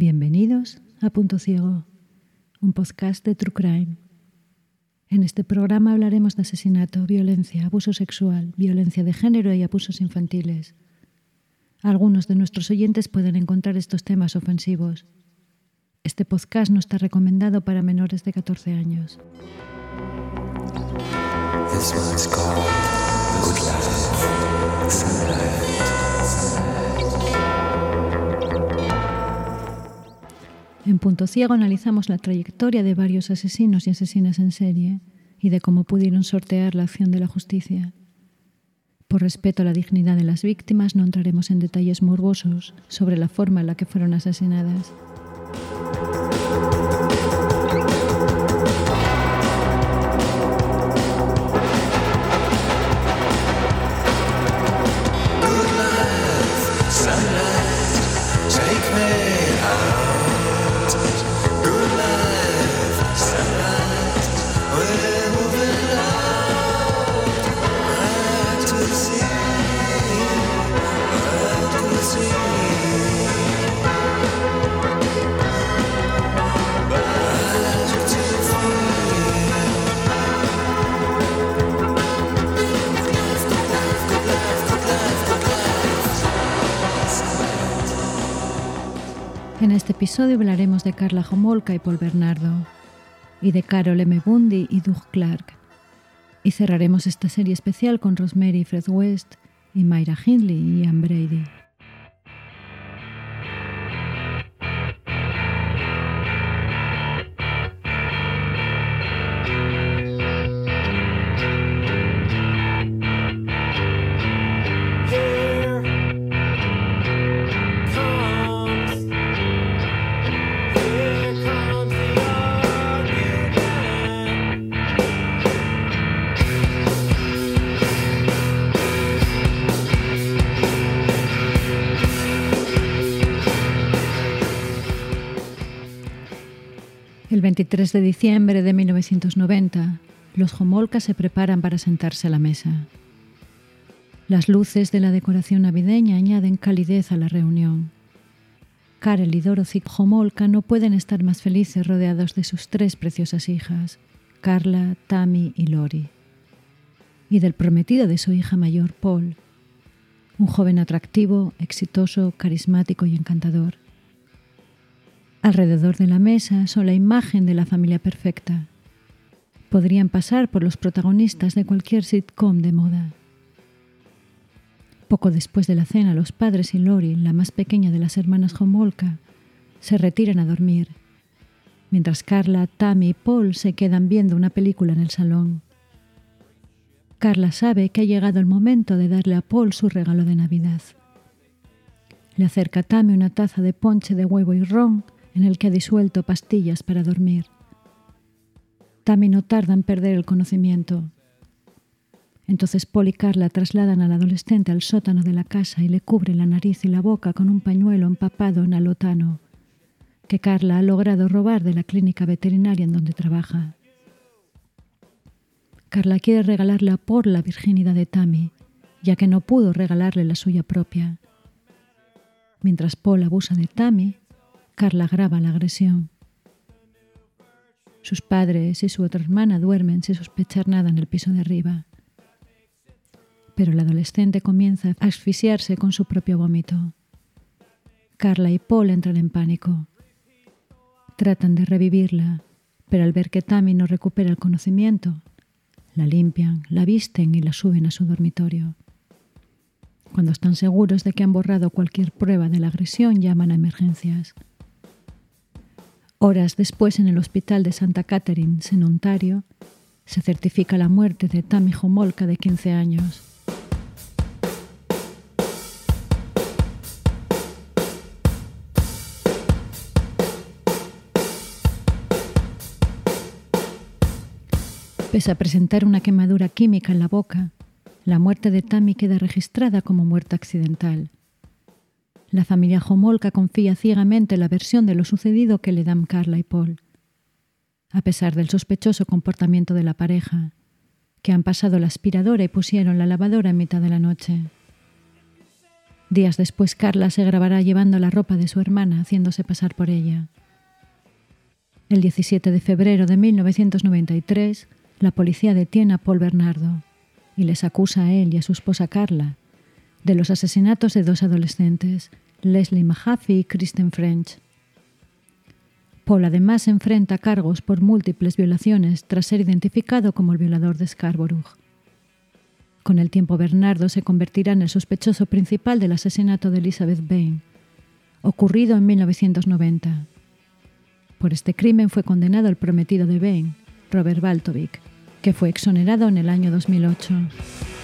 Bienvenidos a Punto Ciego, un podcast de True Crime. En este programa hablaremos de asesinato, violencia, abuso sexual, violencia de género y abusos infantiles. Algunos de nuestros oyentes pueden encontrar estos temas ofensivos. Este podcast no está recomendado para menores de 14 años. En Punto Ciego analizamos la trayectoria de varios asesinos y asesinas en serie y de cómo pudieron sortear la acción de la justicia. Por respeto a la dignidad de las víctimas, no entraremos en detalles morbosos sobre la forma en la que fueron asesinadas. En este episodio hablaremos de Carla Homolka y Paul Bernardo, y de Carol M. Bundy y Doug Clark. Y cerraremos esta serie especial con Rosemary Fred West y Myra Hindley y Ian Brady. 23 de diciembre de 1990, los Homolka se preparan para sentarse a la mesa. Las luces de la decoración navideña añaden calidez a la reunión. Karel y Dorothy Homolka no pueden estar más felices rodeados de sus tres preciosas hijas, Carla, Tammy y Lori, y del prometido de su hija mayor, Paul, un joven atractivo, exitoso, carismático y encantador. Alrededor de la mesa son la imagen de la familia perfecta. Podrían pasar por los protagonistas de cualquier sitcom de moda. Poco después de la cena, los padres y Lori, la más pequeña de las hermanas Homolka, se retiran a dormir, mientras Carla, Tammy y Paul se quedan viendo una película en el salón. Carla sabe que ha llegado el momento de darle a Paul su regalo de Navidad. Le acerca a Tammy una taza de ponche de huevo y ron en el que ha disuelto pastillas para dormir. Tammy no tarda en perder el conocimiento. Entonces Paul y Carla trasladan al adolescente al sótano de la casa y le cubren la nariz y la boca con un pañuelo empapado en alotano, que Carla ha logrado robar de la clínica veterinaria en donde trabaja. Carla quiere regalarle a Paul la virginidad de Tammy, ya que no pudo regalarle la suya propia. Mientras Paul abusa de Tammy, Carla graba la agresión. Sus padres y su otra hermana duermen sin sospechar nada en el piso de arriba. Pero el adolescente comienza a asfixiarse con su propio vómito. Carla y Paul entran en pánico. Tratan de revivirla, pero al ver que Tammy no recupera el conocimiento, la limpian, la visten y la suben a su dormitorio. Cuando están seguros de que han borrado cualquier prueba de la agresión, llaman a emergencias. Horas después, en el hospital de Santa Catherine, en Ontario, se certifica la muerte de Tammy Homolka, de 15 años. Pese a presentar una quemadura química en la boca, la muerte de Tammy queda registrada como muerte accidental. La familia Homolka confía ciegamente en la versión de lo sucedido que le dan Carla y Paul. A pesar del sospechoso comportamiento de la pareja, que han pasado la aspiradora y pusieron la lavadora en mitad de la noche. Días después, Carla se grabará llevando la ropa de su hermana, haciéndose pasar por ella. El 17 de febrero de 1993, la policía detiene a Paul Bernardo y les acusa a él y a su esposa Carla de los asesinatos de dos adolescentes, Leslie Mahaffey y Kristen French. Paul además enfrenta cargos por múltiples violaciones tras ser identificado como el violador de Scarborough. Con el tiempo, Bernardo se convertirá en el sospechoso principal del asesinato de Elizabeth Bain, ocurrido en 1990. Por este crimen fue condenado el prometido de Bain, Robert Baltovic, que fue exonerado en el año 2008.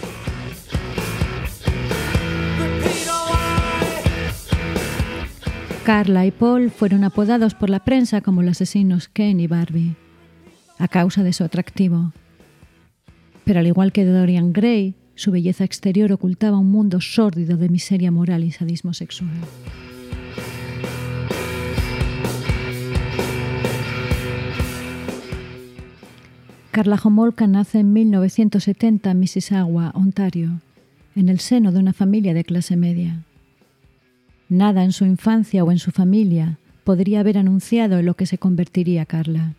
Carla y Paul fueron apodados por la prensa como los asesinos Ken y Barbie, a causa de su atractivo. Pero al igual que Dorian Gray, su belleza exterior ocultaba un mundo sórdido de miseria moral y sadismo sexual. Carla Homolka nace en 1970 en Mississauga, Ontario, en el seno de una familia de clase media. Nada en su infancia o en su familia podría haber anunciado en lo que se convertiría Carla.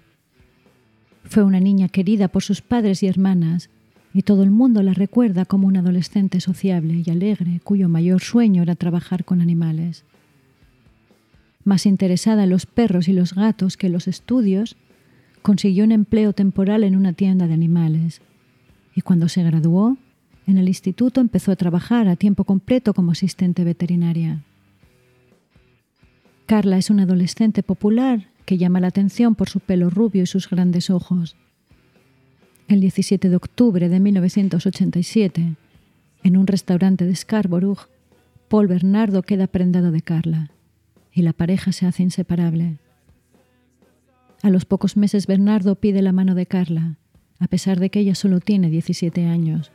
Fue una niña querida por sus padres y hermanas, y todo el mundo la recuerda como una adolescente sociable y alegre cuyo mayor sueño era trabajar con animales. Más interesada en los perros y los gatos que en los estudios, consiguió un empleo temporal en una tienda de animales, y cuando se graduó, en el instituto empezó a trabajar a tiempo completo como asistente veterinaria. Carla es una adolescente popular que llama la atención por su pelo rubio y sus grandes ojos. El 17 de octubre de 1987, en un restaurante de Scarborough, Paul Bernardo queda prendado de Carla y la pareja se hace inseparable. A los pocos meses Bernardo pide la mano de Carla, a pesar de que ella solo tiene 17 años.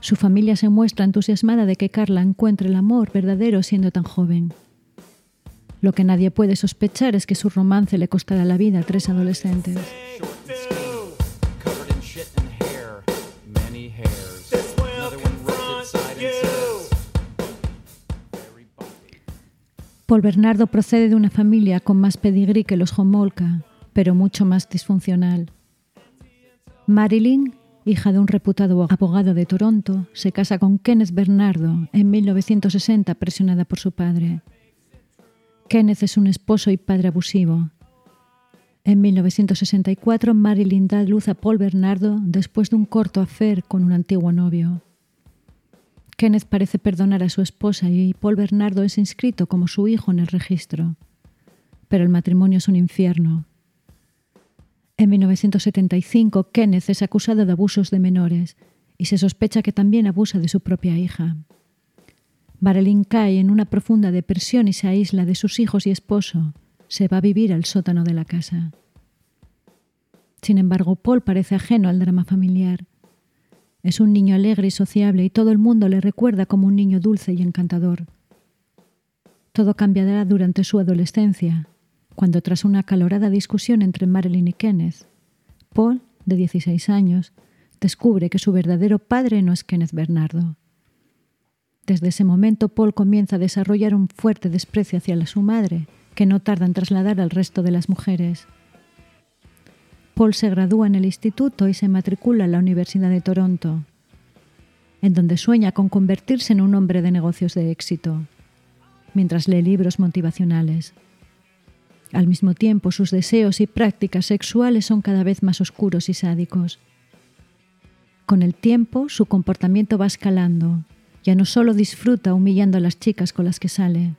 Su familia se muestra entusiasmada de que Carla encuentre el amor verdadero siendo tan joven. Lo que nadie puede sospechar es que su romance le costará la vida a tres adolescentes. Paul Bernardo procede de una familia con más pedigrí que los Homolka, pero mucho más disfuncional. Marilyn, hija de un reputado abogado de Toronto, se casa con Kenneth Bernardo en 1960 presionada por su padre. Kenneth es un esposo y padre abusivo. En 1964, Marilyn da luz a Paul Bernardo después de un corto affair con un antiguo novio. Kenneth parece perdonar a su esposa y Paul Bernardo es inscrito como su hijo en el registro. Pero el matrimonio es un infierno. En 1975, Kenneth es acusado de abusos de menores y se sospecha que también abusa de su propia hija. Marilyn cae en una profunda depresión y se aísla de sus hijos y esposo. Se va a vivir al sótano de la casa. Sin embargo, Paul parece ajeno al drama familiar. Es un niño alegre y sociable y todo el mundo le recuerda como un niño dulce y encantador. Todo cambiará durante su adolescencia, cuando tras una acalorada discusión entre Marilyn y Kenneth, Paul, de 16 años, descubre que su verdadero padre no es Kenneth Bernardo, desde ese momento, Paul comienza a desarrollar un fuerte desprecio hacia su madre, que no tarda en trasladar al resto de las mujeres. Paul se gradúa en el instituto y se matricula en la Universidad de Toronto, en donde sueña con convertirse en un hombre de negocios de éxito, mientras lee libros motivacionales. Al mismo tiempo, sus deseos y prácticas sexuales son cada vez más oscuros y sádicos. Con el tiempo, su comportamiento va escalando ya no solo disfruta humillando a las chicas con las que sale,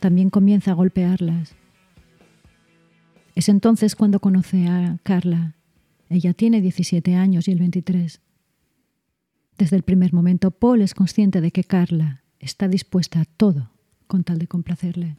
también comienza a golpearlas. Es entonces cuando conoce a Carla. Ella tiene 17 años y el 23. Desde el primer momento, Paul es consciente de que Carla está dispuesta a todo con tal de complacerle.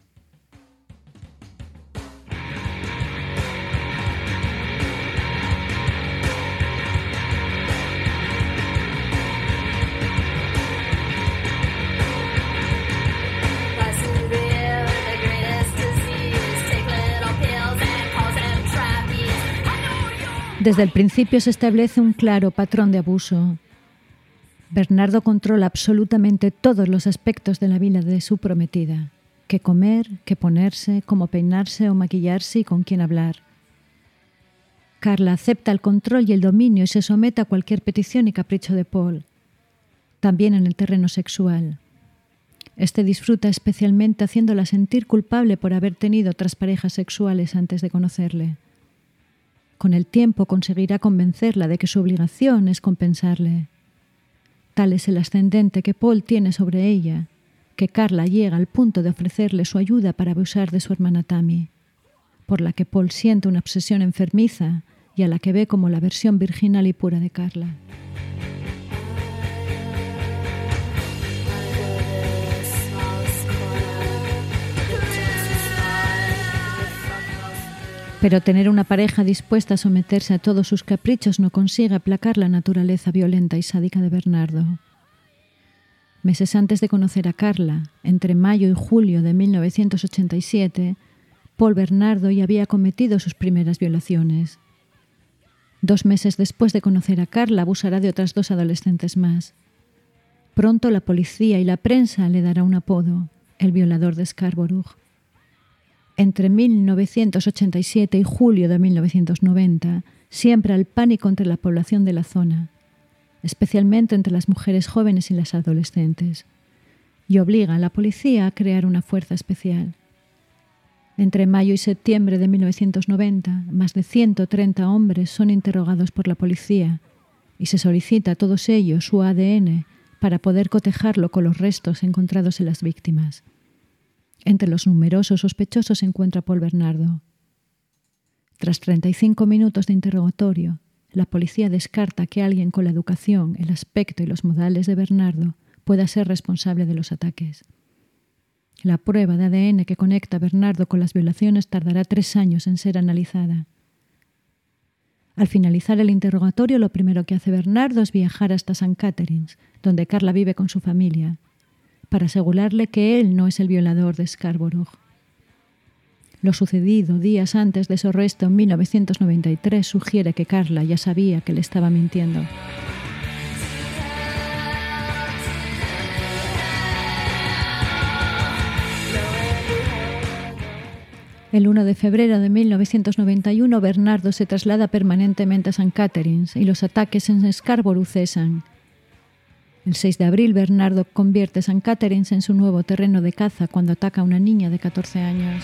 Desde el principio se establece un claro patrón de abuso. Bernardo controla absolutamente todos los aspectos de la vida de su prometida. Qué comer, qué ponerse, cómo peinarse o maquillarse y con quién hablar. Carla acepta el control y el dominio y se somete a cualquier petición y capricho de Paul, también en el terreno sexual. Este disfruta especialmente haciéndola sentir culpable por haber tenido otras parejas sexuales antes de conocerle. Con el tiempo conseguirá convencerla de que su obligación es compensarle. Tal es el ascendente que Paul tiene sobre ella, que Carla llega al punto de ofrecerle su ayuda para abusar de su hermana Tammy, por la que Paul siente una obsesión enfermiza y a la que ve como la versión virginal y pura de Carla. Pero tener una pareja dispuesta a someterse a todos sus caprichos no consigue aplacar la naturaleza violenta y sádica de Bernardo. Meses antes de conocer a Carla, entre mayo y julio de 1987, Paul Bernardo ya había cometido sus primeras violaciones. Dos meses después de conocer a Carla, abusará de otras dos adolescentes más. Pronto la policía y la prensa le dará un apodo, el violador de Scarborough. Entre 1987 y julio de 1990, siembra el pánico entre la población de la zona, especialmente entre las mujeres jóvenes y las adolescentes, y obliga a la policía a crear una fuerza especial. Entre mayo y septiembre de 1990, más de 130 hombres son interrogados por la policía y se solicita a todos ellos su ADN para poder cotejarlo con los restos encontrados en las víctimas. Entre los numerosos sospechosos se encuentra Paul Bernardo. Tras 35 minutos de interrogatorio, la policía descarta que alguien con la educación, el aspecto y los modales de Bernardo pueda ser responsable de los ataques. La prueba de ADN que conecta a Bernardo con las violaciones tardará tres años en ser analizada. Al finalizar el interrogatorio, lo primero que hace Bernardo es viajar hasta St. Catharines, donde Carla vive con su familia para asegurarle que él no es el violador de Scarborough. Lo sucedido días antes de su arresto en 1993 sugiere que Carla ya sabía que le estaba mintiendo. El 1 de febrero de 1991, Bernardo se traslada permanentemente a St. Catharines y los ataques en Scarborough cesan. El 6 de abril, Bernardo convierte San Catharines en su nuevo terreno de caza cuando ataca a una niña de 14 años.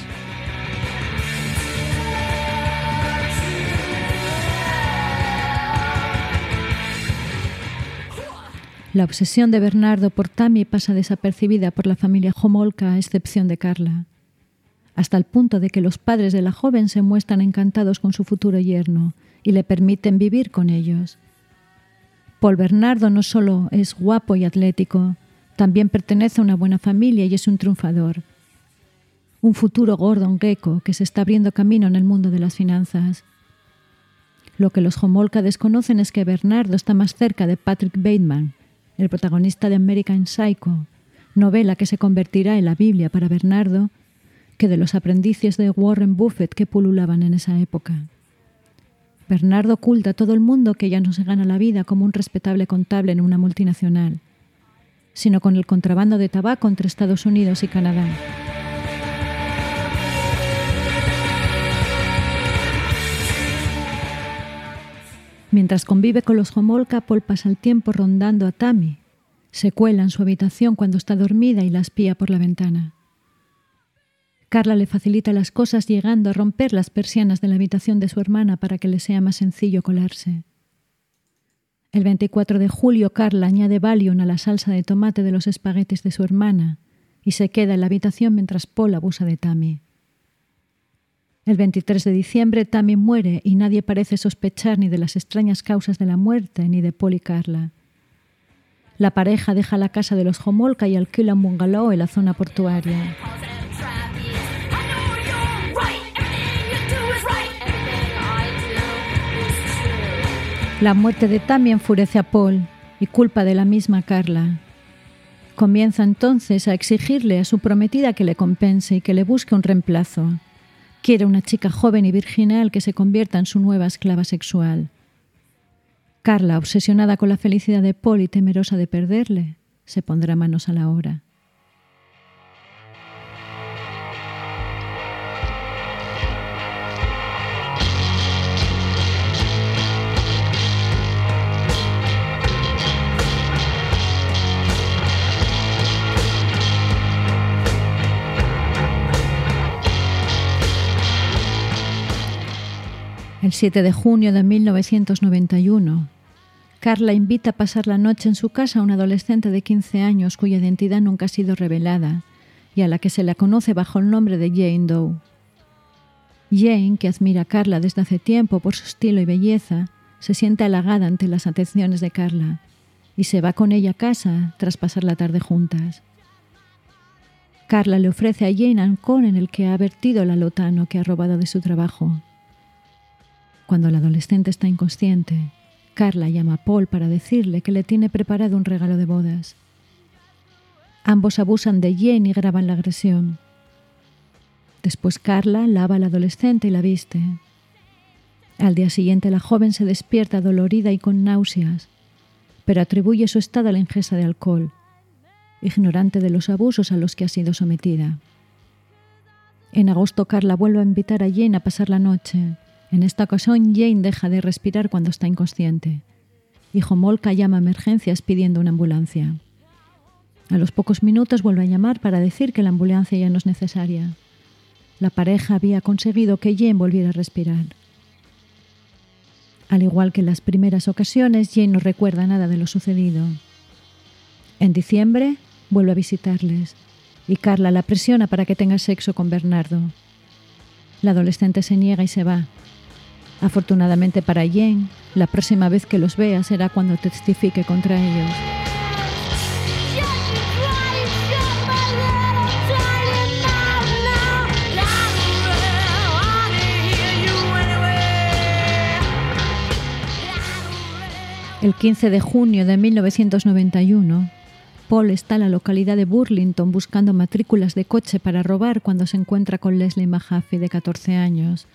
La obsesión de Bernardo por Tammy pasa desapercibida por la familia Homolka, a excepción de Carla, hasta el punto de que los padres de la joven se muestran encantados con su futuro yerno y le permiten vivir con ellos. Paul Bernardo no solo es guapo y atlético, también pertenece a una buena familia y es un triunfador. Un futuro Gordon Gecko que se está abriendo camino en el mundo de las finanzas. Lo que los Homolka desconocen es que Bernardo está más cerca de Patrick Bateman, el protagonista de American Psycho, novela que se convertirá en la Biblia para Bernardo, que de los aprendices de Warren Buffett que pululaban en esa época. Bernardo oculta a todo el mundo que ya no se gana la vida como un respetable contable en una multinacional, sino con el contrabando de tabaco entre Estados Unidos y Canadá. Mientras convive con los Homolka, Paul pasa el tiempo rondando a Tammy. Se cuela en su habitación cuando está dormida y la espía por la ventana. Carla le facilita las cosas llegando a romper las persianas de la habitación de su hermana para que le sea más sencillo colarse. El 24 de julio Carla añade Valium a la salsa de tomate de los espaguetis de su hermana y se queda en la habitación mientras Paul abusa de Tammy. El 23 de diciembre Tammy muere y nadie parece sospechar ni de las extrañas causas de la muerte ni de Paul y Carla. La pareja deja la casa de los Homolka y alquila un bungalow en la zona portuaria. La muerte de Tammy enfurece a Paul y culpa de la misma Carla. Comienza entonces a exigirle a su prometida que le compense y que le busque un reemplazo. Quiere una chica joven y virginal que se convierta en su nueva esclava sexual. Carla, obsesionada con la felicidad de Paul y temerosa de perderle, se pondrá manos a la obra. El 7 de junio de 1991, Carla invita a pasar la noche en su casa a un adolescente de 15 años cuya identidad nunca ha sido revelada y a la que se la conoce bajo el nombre de Jane Doe. Jane, que admira a Carla desde hace tiempo por su estilo y belleza, se siente halagada ante las atenciones de Carla y se va con ella a casa tras pasar la tarde juntas. Carla le ofrece a Jane alcohol en el que ha vertido el alotano que ha robado de su trabajo. Cuando el adolescente está inconsciente, Carla llama a Paul para decirle que le tiene preparado un regalo de bodas. Ambos abusan de Jane y graban la agresión. Después Carla lava al adolescente y la viste. Al día siguiente la joven se despierta dolorida y con náuseas, pero atribuye su estado a la ingesta de alcohol, ignorante de los abusos a los que ha sido sometida. En agosto Carla vuelve a invitar a Jane a pasar la noche en esta ocasión, Jane deja de respirar cuando está inconsciente. Hijo Molka llama a emergencias pidiendo una ambulancia. A los pocos minutos vuelve a llamar para decir que la ambulancia ya no es necesaria. La pareja había conseguido que Jane volviera a respirar. Al igual que en las primeras ocasiones, Jane no recuerda nada de lo sucedido. En diciembre vuelve a visitarles y Carla la presiona para que tenga sexo con Bernardo. La adolescente se niega y se va, Afortunadamente para Jane, la próxima vez que los vea será cuando testifique contra ellos. El 15 de junio de 1991, Paul está en la localidad de Burlington buscando matrículas de coche para robar cuando se encuentra con Leslie Mahaffey de 14 años.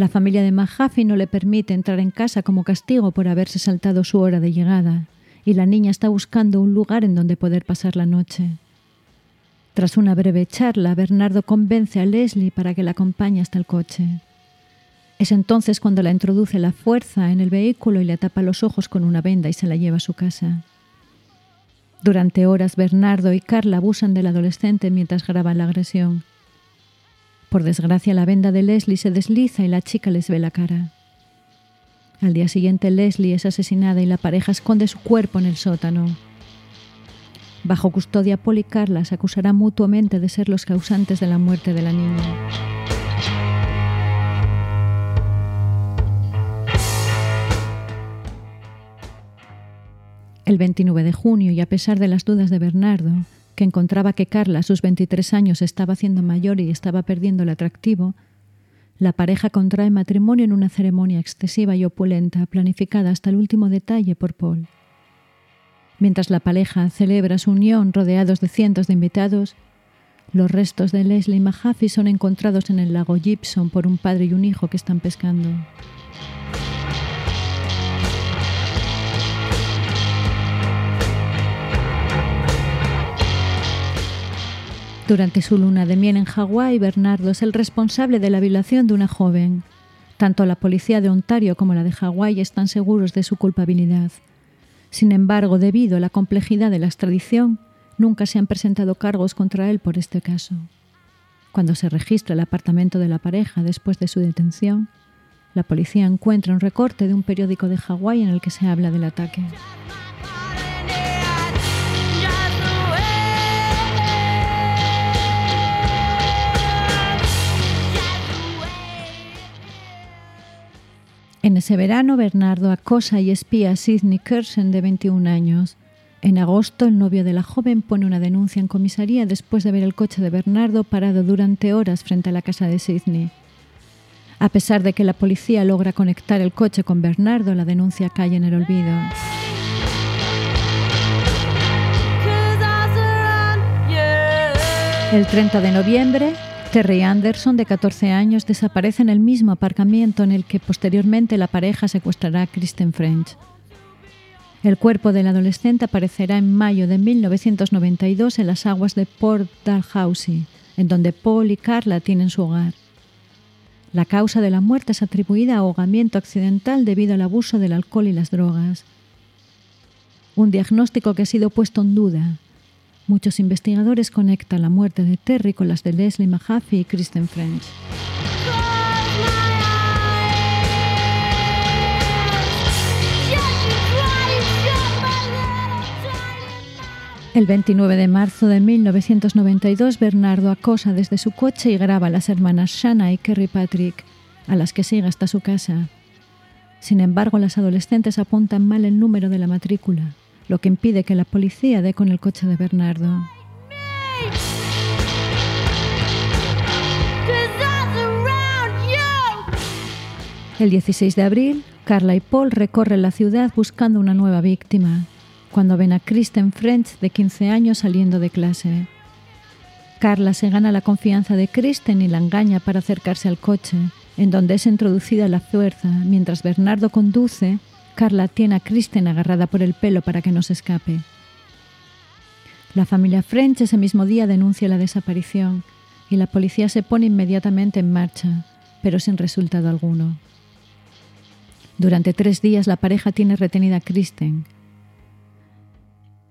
La familia de Mahaffey no le permite entrar en casa como castigo por haberse saltado su hora de llegada, y la niña está buscando un lugar en donde poder pasar la noche. Tras una breve charla, Bernardo convence a Leslie para que la acompañe hasta el coche. Es entonces cuando la introduce la fuerza en el vehículo y le tapa los ojos con una venda y se la lleva a su casa. Durante horas Bernardo y Carla abusan del adolescente mientras graban la agresión. Por desgracia, la venda de Leslie se desliza y la chica les ve la cara. Al día siguiente, Leslie es asesinada y la pareja esconde su cuerpo en el sótano. Bajo custodia, Paul y Carla se acusarán mutuamente de ser los causantes de la muerte de la niña. El 29 de junio, y a pesar de las dudas de Bernardo, que encontraba que Carla a sus 23 años estaba haciendo mayor y estaba perdiendo el atractivo, la pareja contrae matrimonio en una ceremonia excesiva y opulenta, planificada hasta el último detalle por Paul. Mientras la pareja celebra su unión rodeados de cientos de invitados, los restos de Leslie Mahaffey son encontrados en el lago Gibson por un padre y un hijo que están pescando. Durante su luna de miel en Hawái, Bernardo es el responsable de la violación de una joven. Tanto la policía de Ontario como la de Hawái están seguros de su culpabilidad. Sin embargo, debido a la complejidad de la extradición, nunca se han presentado cargos contra él por este caso. Cuando se registra el apartamento de la pareja después de su detención, la policía encuentra un recorte de un periódico de Hawái en el que se habla del ataque. En ese verano, Bernardo acosa y espía a Sidney Kersen, de 21 años. En agosto, el novio de la joven pone una denuncia en comisaría después de ver el coche de Bernardo parado durante horas frente a la casa de Sidney. A pesar de que la policía logra conectar el coche con Bernardo, la denuncia cae en el olvido. El 30 de noviembre, Terry Anderson, de 14 años, desaparece en el mismo aparcamiento en el que posteriormente la pareja secuestrará a Kristen French. El cuerpo del adolescente aparecerá en mayo de 1992 en las aguas de Port Dalhousie, en donde Paul y Carla tienen su hogar. La causa de la muerte es atribuida a ahogamiento accidental debido al abuso del alcohol y las drogas. Un diagnóstico que ha sido puesto en duda, Muchos investigadores conectan la muerte de Terry con las de Leslie Mahaffey y Kristen French. El 29 de marzo de 1992, Bernardo acosa desde su coche y graba a las hermanas Shanna y Kerry Patrick, a las que sigue hasta su casa. Sin embargo, las adolescentes apuntan mal el número de la matrícula lo que impide que la policía dé con el coche de Bernardo. El 16 de abril, Carla y Paul recorren la ciudad buscando una nueva víctima, cuando ven a Kristen French, de 15 años, saliendo de clase. Carla se gana la confianza de Kristen y la engaña para acercarse al coche, en donde es introducida la fuerza, mientras Bernardo conduce Carla tiene a Kristen agarrada por el pelo para que no se escape. La familia French ese mismo día denuncia la desaparición y la policía se pone inmediatamente en marcha, pero sin resultado alguno. Durante tres días la pareja tiene retenida a Kristen.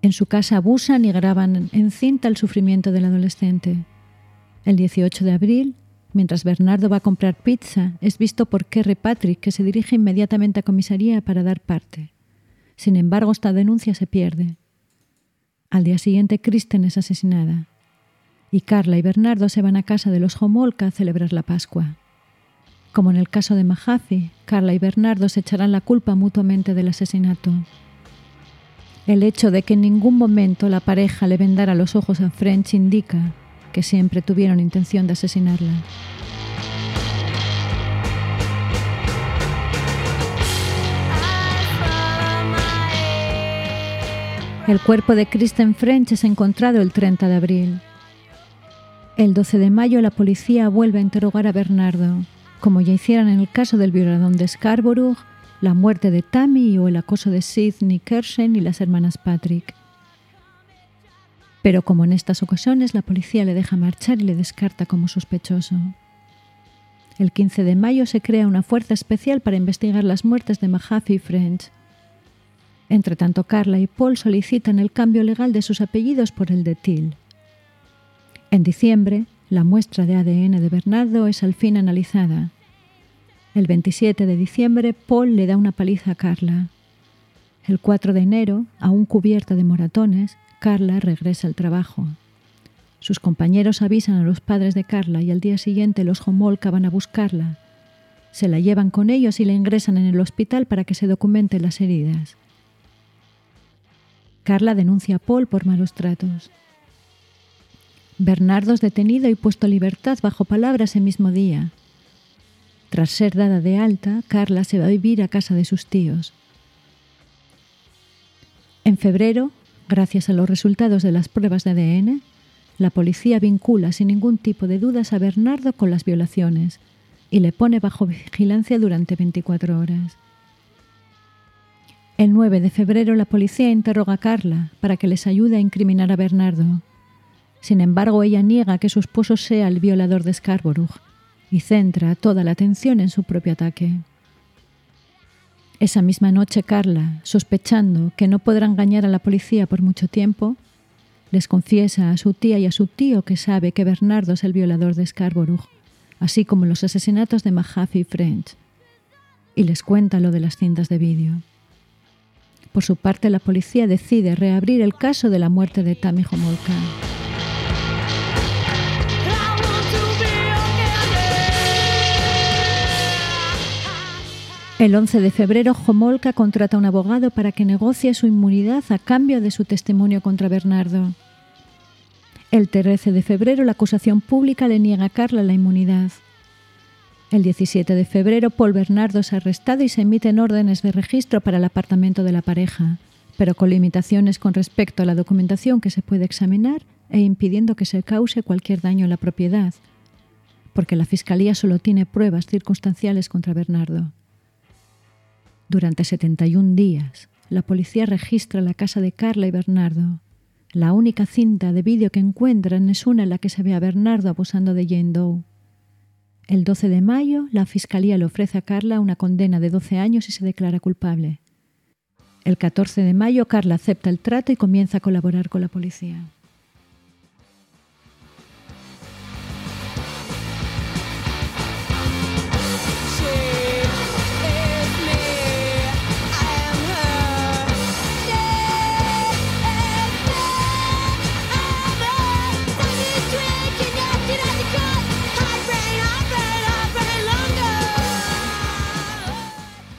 En su casa abusan y graban en cinta el sufrimiento del adolescente. El 18 de abril, Mientras Bernardo va a comprar pizza, es visto por Kerry Patrick, que se dirige inmediatamente a comisaría para dar parte. Sin embargo, esta denuncia se pierde. Al día siguiente, Kristen es asesinada. Y Carla y Bernardo se van a casa de los Homolka a celebrar la Pascua. Como en el caso de Mahaffey, Carla y Bernardo se echarán la culpa mutuamente del asesinato. El hecho de que en ningún momento la pareja le vendara los ojos a French indica que siempre tuvieron intención de asesinarla. El cuerpo de Kristen French es encontrado el 30 de abril. El 12 de mayo la policía vuelve a interrogar a Bernardo, como ya hicieron en el caso del violador de Scarborough, la muerte de Tammy o el acoso de Sidney Kershen y las hermanas Patrick. Pero como en estas ocasiones la policía le deja marchar y le descarta como sospechoso. El 15 de mayo se crea una fuerza especial para investigar las muertes de Mahaffey y French. Entre tanto, Carla y Paul solicitan el cambio legal de sus apellidos por el de Till. En diciembre, la muestra de ADN de Bernardo es al fin analizada. El 27 de diciembre, Paul le da una paliza a Carla. El 4 de enero, aún cubierta de moratones, Carla regresa al trabajo. Sus compañeros avisan a los padres de Carla y al día siguiente los Homolka van a buscarla. Se la llevan con ellos y la ingresan en el hospital para que se documenten las heridas. Carla denuncia a Paul por malos tratos. Bernardo es detenido y puesto a libertad bajo palabra ese mismo día. Tras ser dada de alta, Carla se va a vivir a casa de sus tíos. En febrero, Gracias a los resultados de las pruebas de ADN, la policía vincula sin ningún tipo de dudas a Bernardo con las violaciones y le pone bajo vigilancia durante 24 horas. El 9 de febrero la policía interroga a Carla para que les ayude a incriminar a Bernardo. Sin embargo, ella niega que su esposo sea el violador de Scarborough y centra toda la atención en su propio ataque. Esa misma noche Carla, sospechando que no podrá engañar a la policía por mucho tiempo, les confiesa a su tía y a su tío que sabe que Bernardo es el violador de Scarborough, así como los asesinatos de Mahaffey French, y les cuenta lo de las cintas de vídeo. Por su parte, la policía decide reabrir el caso de la muerte de Tammy Homolka. El 11 de febrero, Homolka contrata a un abogado para que negocie su inmunidad a cambio de su testimonio contra Bernardo. El 13 de febrero, la acusación pública le niega a Carla la inmunidad. El 17 de febrero, Paul Bernardo es arrestado y se emiten órdenes de registro para el apartamento de la pareja, pero con limitaciones con respecto a la documentación que se puede examinar e impidiendo que se cause cualquier daño a la propiedad, porque la Fiscalía solo tiene pruebas circunstanciales contra Bernardo. Durante 71 días, la policía registra la casa de Carla y Bernardo. La única cinta de vídeo que encuentran es una en la que se ve a Bernardo abusando de Jane Doe. El 12 de mayo, la Fiscalía le ofrece a Carla una condena de 12 años y se declara culpable. El 14 de mayo, Carla acepta el trato y comienza a colaborar con la policía.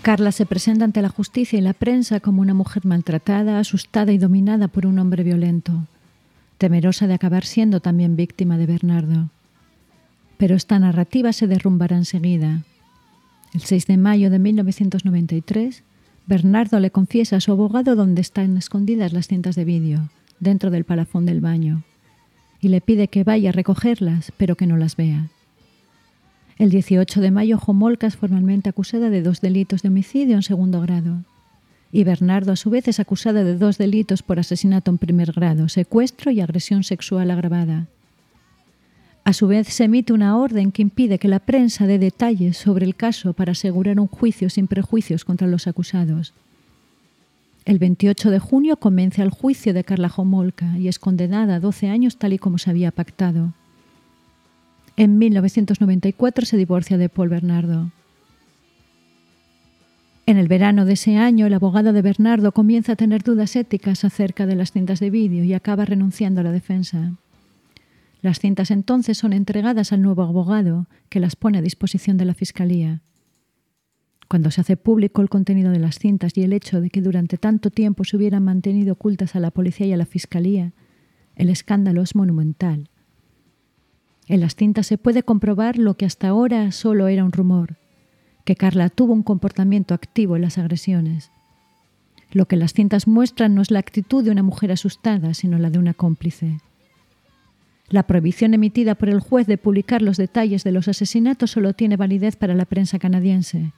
Carla se presenta ante la justicia y la prensa como una mujer maltratada, asustada y dominada por un hombre violento, temerosa de acabar siendo también víctima de Bernardo. Pero esta narrativa se derrumbará enseguida. El 6 de mayo de 1993, Bernardo le confiesa a su abogado dónde están escondidas las cintas de vídeo, dentro del palafón del baño, y le pide que vaya a recogerlas, pero que no las vea. El 18 de mayo, Jomolka es formalmente acusada de dos delitos de homicidio en segundo grado. Y Bernardo, a su vez, es acusado de dos delitos por asesinato en primer grado, secuestro y agresión sexual agravada. A su vez, se emite una orden que impide que la prensa dé detalles sobre el caso para asegurar un juicio sin prejuicios contra los acusados. El 28 de junio comienza el juicio de Carla Jomolka y es condenada a 12 años tal y como se había pactado. En 1994 se divorcia de Paul Bernardo. En el verano de ese año, el abogado de Bernardo comienza a tener dudas éticas acerca de las cintas de vídeo y acaba renunciando a la defensa. Las cintas entonces son entregadas al nuevo abogado, que las pone a disposición de la Fiscalía. Cuando se hace público el contenido de las cintas y el hecho de que durante tanto tiempo se hubieran mantenido ocultas a la policía y a la Fiscalía, el escándalo es monumental. En las cintas se puede comprobar lo que hasta ahora solo era un rumor, que Carla tuvo un comportamiento activo en las agresiones. Lo que las cintas muestran no es la actitud de una mujer asustada, sino la de una cómplice. La prohibición emitida por el juez de publicar los detalles de los asesinatos solo tiene validez para la prensa canadiense,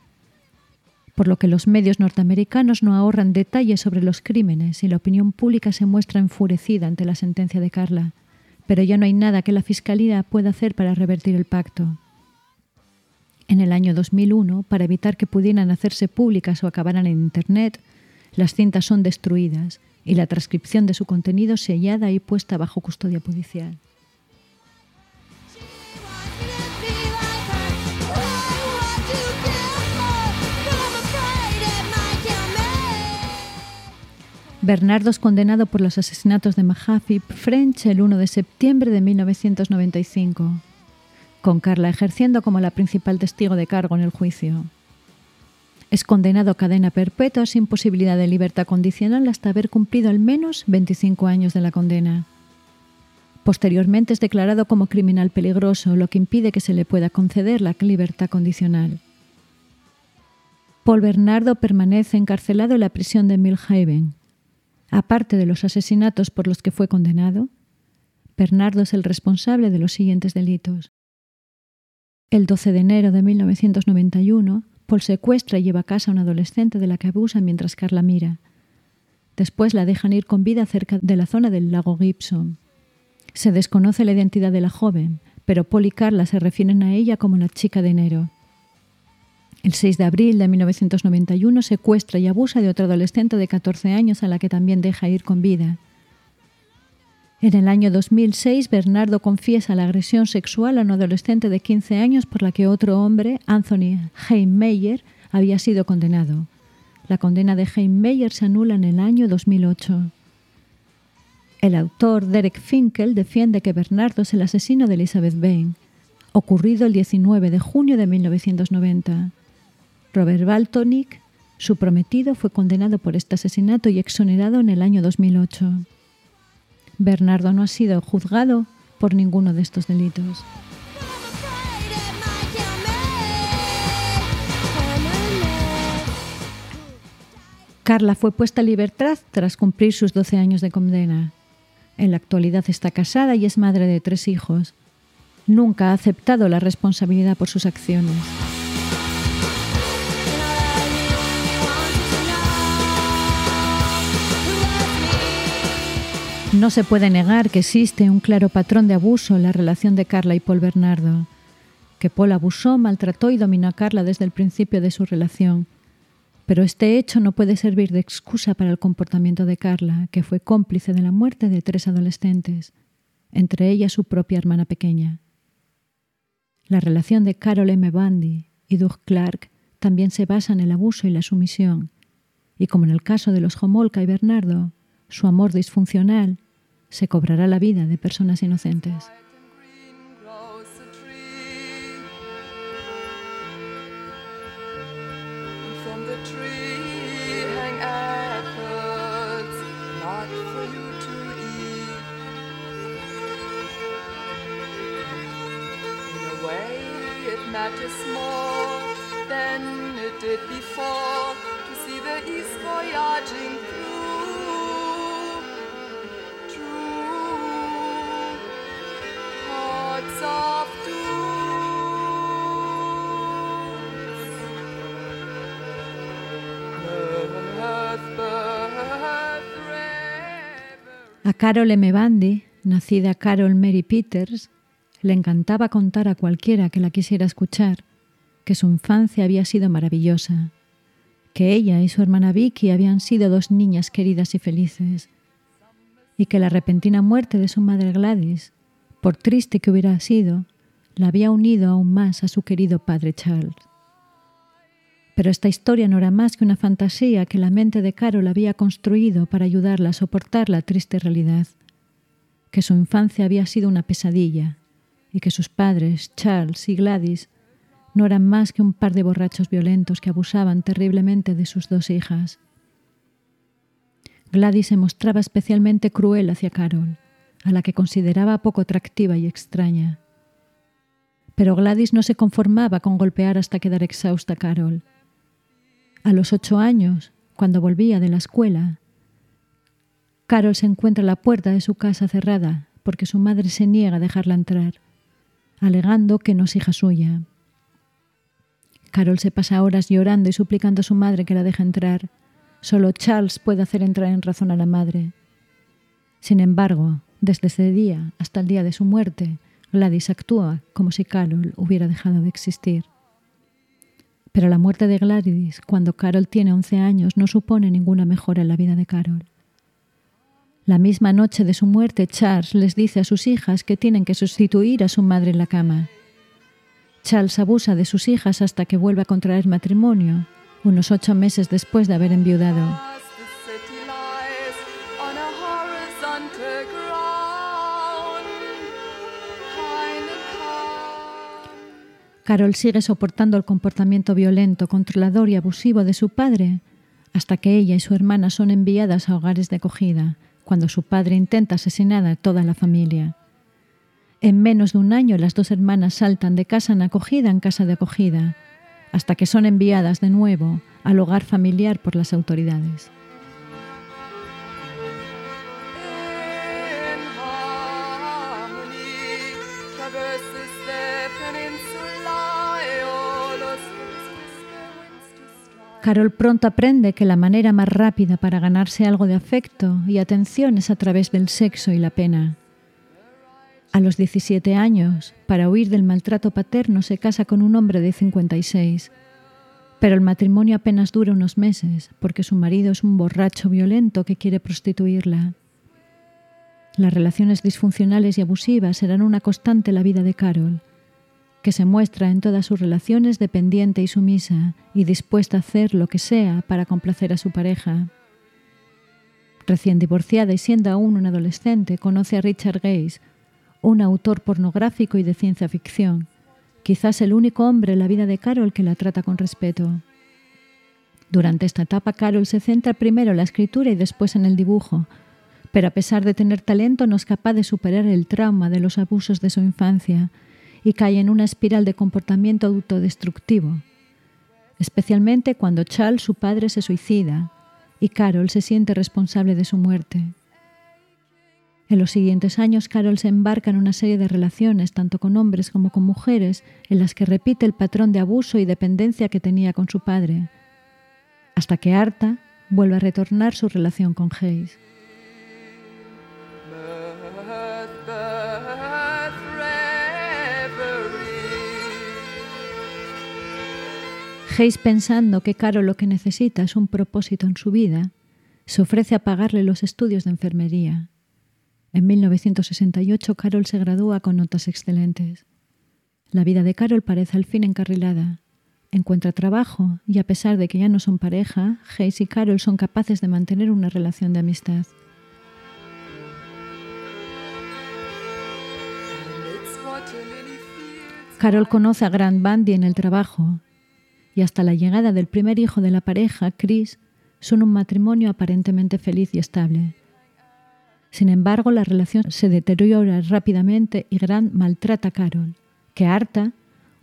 por lo que los medios norteamericanos no ahorran detalles sobre los crímenes y la opinión pública se muestra enfurecida ante la sentencia de Carla pero ya no hay nada que la Fiscalía pueda hacer para revertir el pacto. En el año 2001, para evitar que pudieran hacerse públicas o acabaran en Internet, las cintas son destruidas y la transcripción de su contenido sellada y puesta bajo custodia judicial. Bernardo es condenado por los asesinatos de Mahaffey French el 1 de septiembre de 1995, con Carla ejerciendo como la principal testigo de cargo en el juicio. Es condenado a cadena perpetua sin posibilidad de libertad condicional hasta haber cumplido al menos 25 años de la condena. Posteriormente es declarado como criminal peligroso, lo que impide que se le pueda conceder la libertad condicional. Paul Bernardo permanece encarcelado en la prisión de Milhaven, Aparte de los asesinatos por los que fue condenado, Bernardo es el responsable de los siguientes delitos. El 12 de enero de 1991, Paul secuestra y lleva a casa a una adolescente de la que abusa mientras Carla mira. Después la dejan ir con vida cerca de la zona del lago Gibson. Se desconoce la identidad de la joven, pero Paul y Carla se refieren a ella como la chica de enero. El 6 de abril de 1991 secuestra y abusa de otra adolescente de 14 años a la que también deja ir con vida. En el año 2006, Bernardo confiesa la agresión sexual a un adolescente de 15 años por la que otro hombre, Anthony Heimmeyer, había sido condenado. La condena de Heimmeyer se anula en el año 2008. El autor Derek Finkel defiende que Bernardo es el asesino de Elizabeth Bain, ocurrido el 19 de junio de 1990. Robert Baltonic, su prometido, fue condenado por este asesinato y exonerado en el año 2008. Bernardo no ha sido juzgado por ninguno de estos delitos. Carla fue puesta a libertad tras cumplir sus 12 años de condena. En la actualidad está casada y es madre de tres hijos. nunca ha aceptado la responsabilidad por sus acciones. No se puede negar que existe un claro patrón de abuso en la relación de Carla y Paul Bernardo, que Paul abusó, maltrató y dominó a Carla desde el principio de su relación. Pero este hecho no puede servir de excusa para el comportamiento de Carla, que fue cómplice de la muerte de tres adolescentes, entre ellas su propia hermana pequeña. La relación de Carol M. Bundy y Doug Clark también se basa en el abuso y la sumisión, y como en el caso de los Homolka y Bernardo, su amor disfuncional se cobrará la vida de personas inocentes. before to see the east voyaging A Carol M. Bandy, nacida Carol Mary Peters, le encantaba contar a cualquiera que la quisiera escuchar que su infancia había sido maravillosa, que ella y su hermana Vicky habían sido dos niñas queridas y felices, y que la repentina muerte de su madre Gladys, por triste que hubiera sido, la había unido aún más a su querido padre Charles. Pero esta historia no era más que una fantasía que la mente de Carol había construido para ayudarla a soportar la triste realidad, que su infancia había sido una pesadilla, y que sus padres, Charles y Gladys, no eran más que un par de borrachos violentos que abusaban terriblemente de sus dos hijas. Gladys se mostraba especialmente cruel hacia Carol, a la que consideraba poco atractiva y extraña. Pero Gladys no se conformaba con golpear hasta quedar exhausta a Carol. A los ocho años, cuando volvía de la escuela, Carol se encuentra en la puerta de su casa cerrada porque su madre se niega a dejarla entrar alegando que no es hija suya. Carol se pasa horas llorando y suplicando a su madre que la deje entrar. Solo Charles puede hacer entrar en razón a la madre. Sin embargo, desde ese día hasta el día de su muerte, Gladys actúa como si Carol hubiera dejado de existir. Pero la muerte de Gladys, cuando Carol tiene 11 años, no supone ninguna mejora en la vida de Carol. La misma noche de su muerte, Charles les dice a sus hijas que tienen que sustituir a su madre en la cama. Charles abusa de sus hijas hasta que vuelve a contraer matrimonio, unos ocho meses después de haber enviudado. Carol sigue soportando el comportamiento violento, controlador y abusivo de su padre hasta que ella y su hermana son enviadas a hogares de acogida, cuando su padre intenta asesinar a toda la familia. En menos de un año las dos hermanas saltan de casa en acogida en casa de acogida, hasta que son enviadas de nuevo al hogar familiar por las autoridades. Carol pronto aprende que la manera más rápida para ganarse algo de afecto y atención es a través del sexo y la pena. A los 17 años, para huir del maltrato paterno, se casa con un hombre de 56. Pero el matrimonio apenas dura unos meses, porque su marido es un borracho violento que quiere prostituirla. Las relaciones disfuncionales y abusivas serán una constante en la vida de Carol que se muestra en todas sus relaciones dependiente y sumisa y dispuesta a hacer lo que sea para complacer a su pareja. Recién divorciada y siendo aún un adolescente, conoce a Richard Gaze, un autor pornográfico y de ciencia ficción, quizás el único hombre en la vida de Carol que la trata con respeto. Durante esta etapa, Carol se centra primero en la escritura y después en el dibujo, pero a pesar de tener talento no es capaz de superar el trauma de los abusos de su infancia y cae en una espiral de comportamiento autodestructivo, especialmente cuando Charles, su padre, se suicida y Carol se siente responsable de su muerte. En los siguientes años, Carol se embarca en una serie de relaciones, tanto con hombres como con mujeres, en las que repite el patrón de abuso y dependencia que tenía con su padre, hasta que harta vuelve a retornar su relación con Hayes. Hayes, pensando que Carol lo que necesita es un propósito en su vida, se ofrece a pagarle los estudios de enfermería. En 1968 Carol se gradúa con notas excelentes. La vida de Carol parece al fin encarrilada. Encuentra trabajo y a pesar de que ya no son pareja, Hayes y Carol son capaces de mantener una relación de amistad. Carol conoce a Grant Bundy en el trabajo y hasta la llegada del primer hijo de la pareja, Chris, son un matrimonio aparentemente feliz y estable. Sin embargo, la relación se deteriora rápidamente y Grant maltrata a Carol, que harta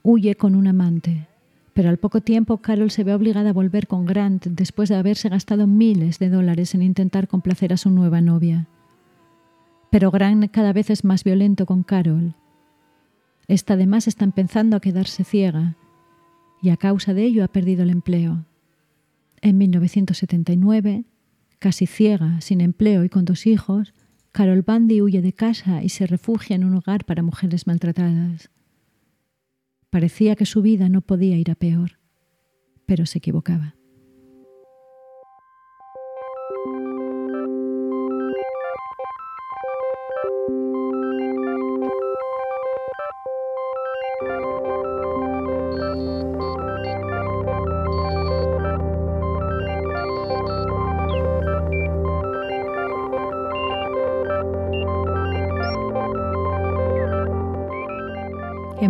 huye con un amante. Pero al poco tiempo Carol se ve obligada a volver con Grant después de haberse gastado miles de dólares en intentar complacer a su nueva novia. Pero Grant cada vez es más violento con Carol. Esta además está empezando a quedarse ciega y a causa de ello ha perdido el empleo. En 1979, casi ciega, sin empleo y con dos hijos, Carol Bundy huye de casa y se refugia en un hogar para mujeres maltratadas. Parecía que su vida no podía ir a peor, pero se equivocaba.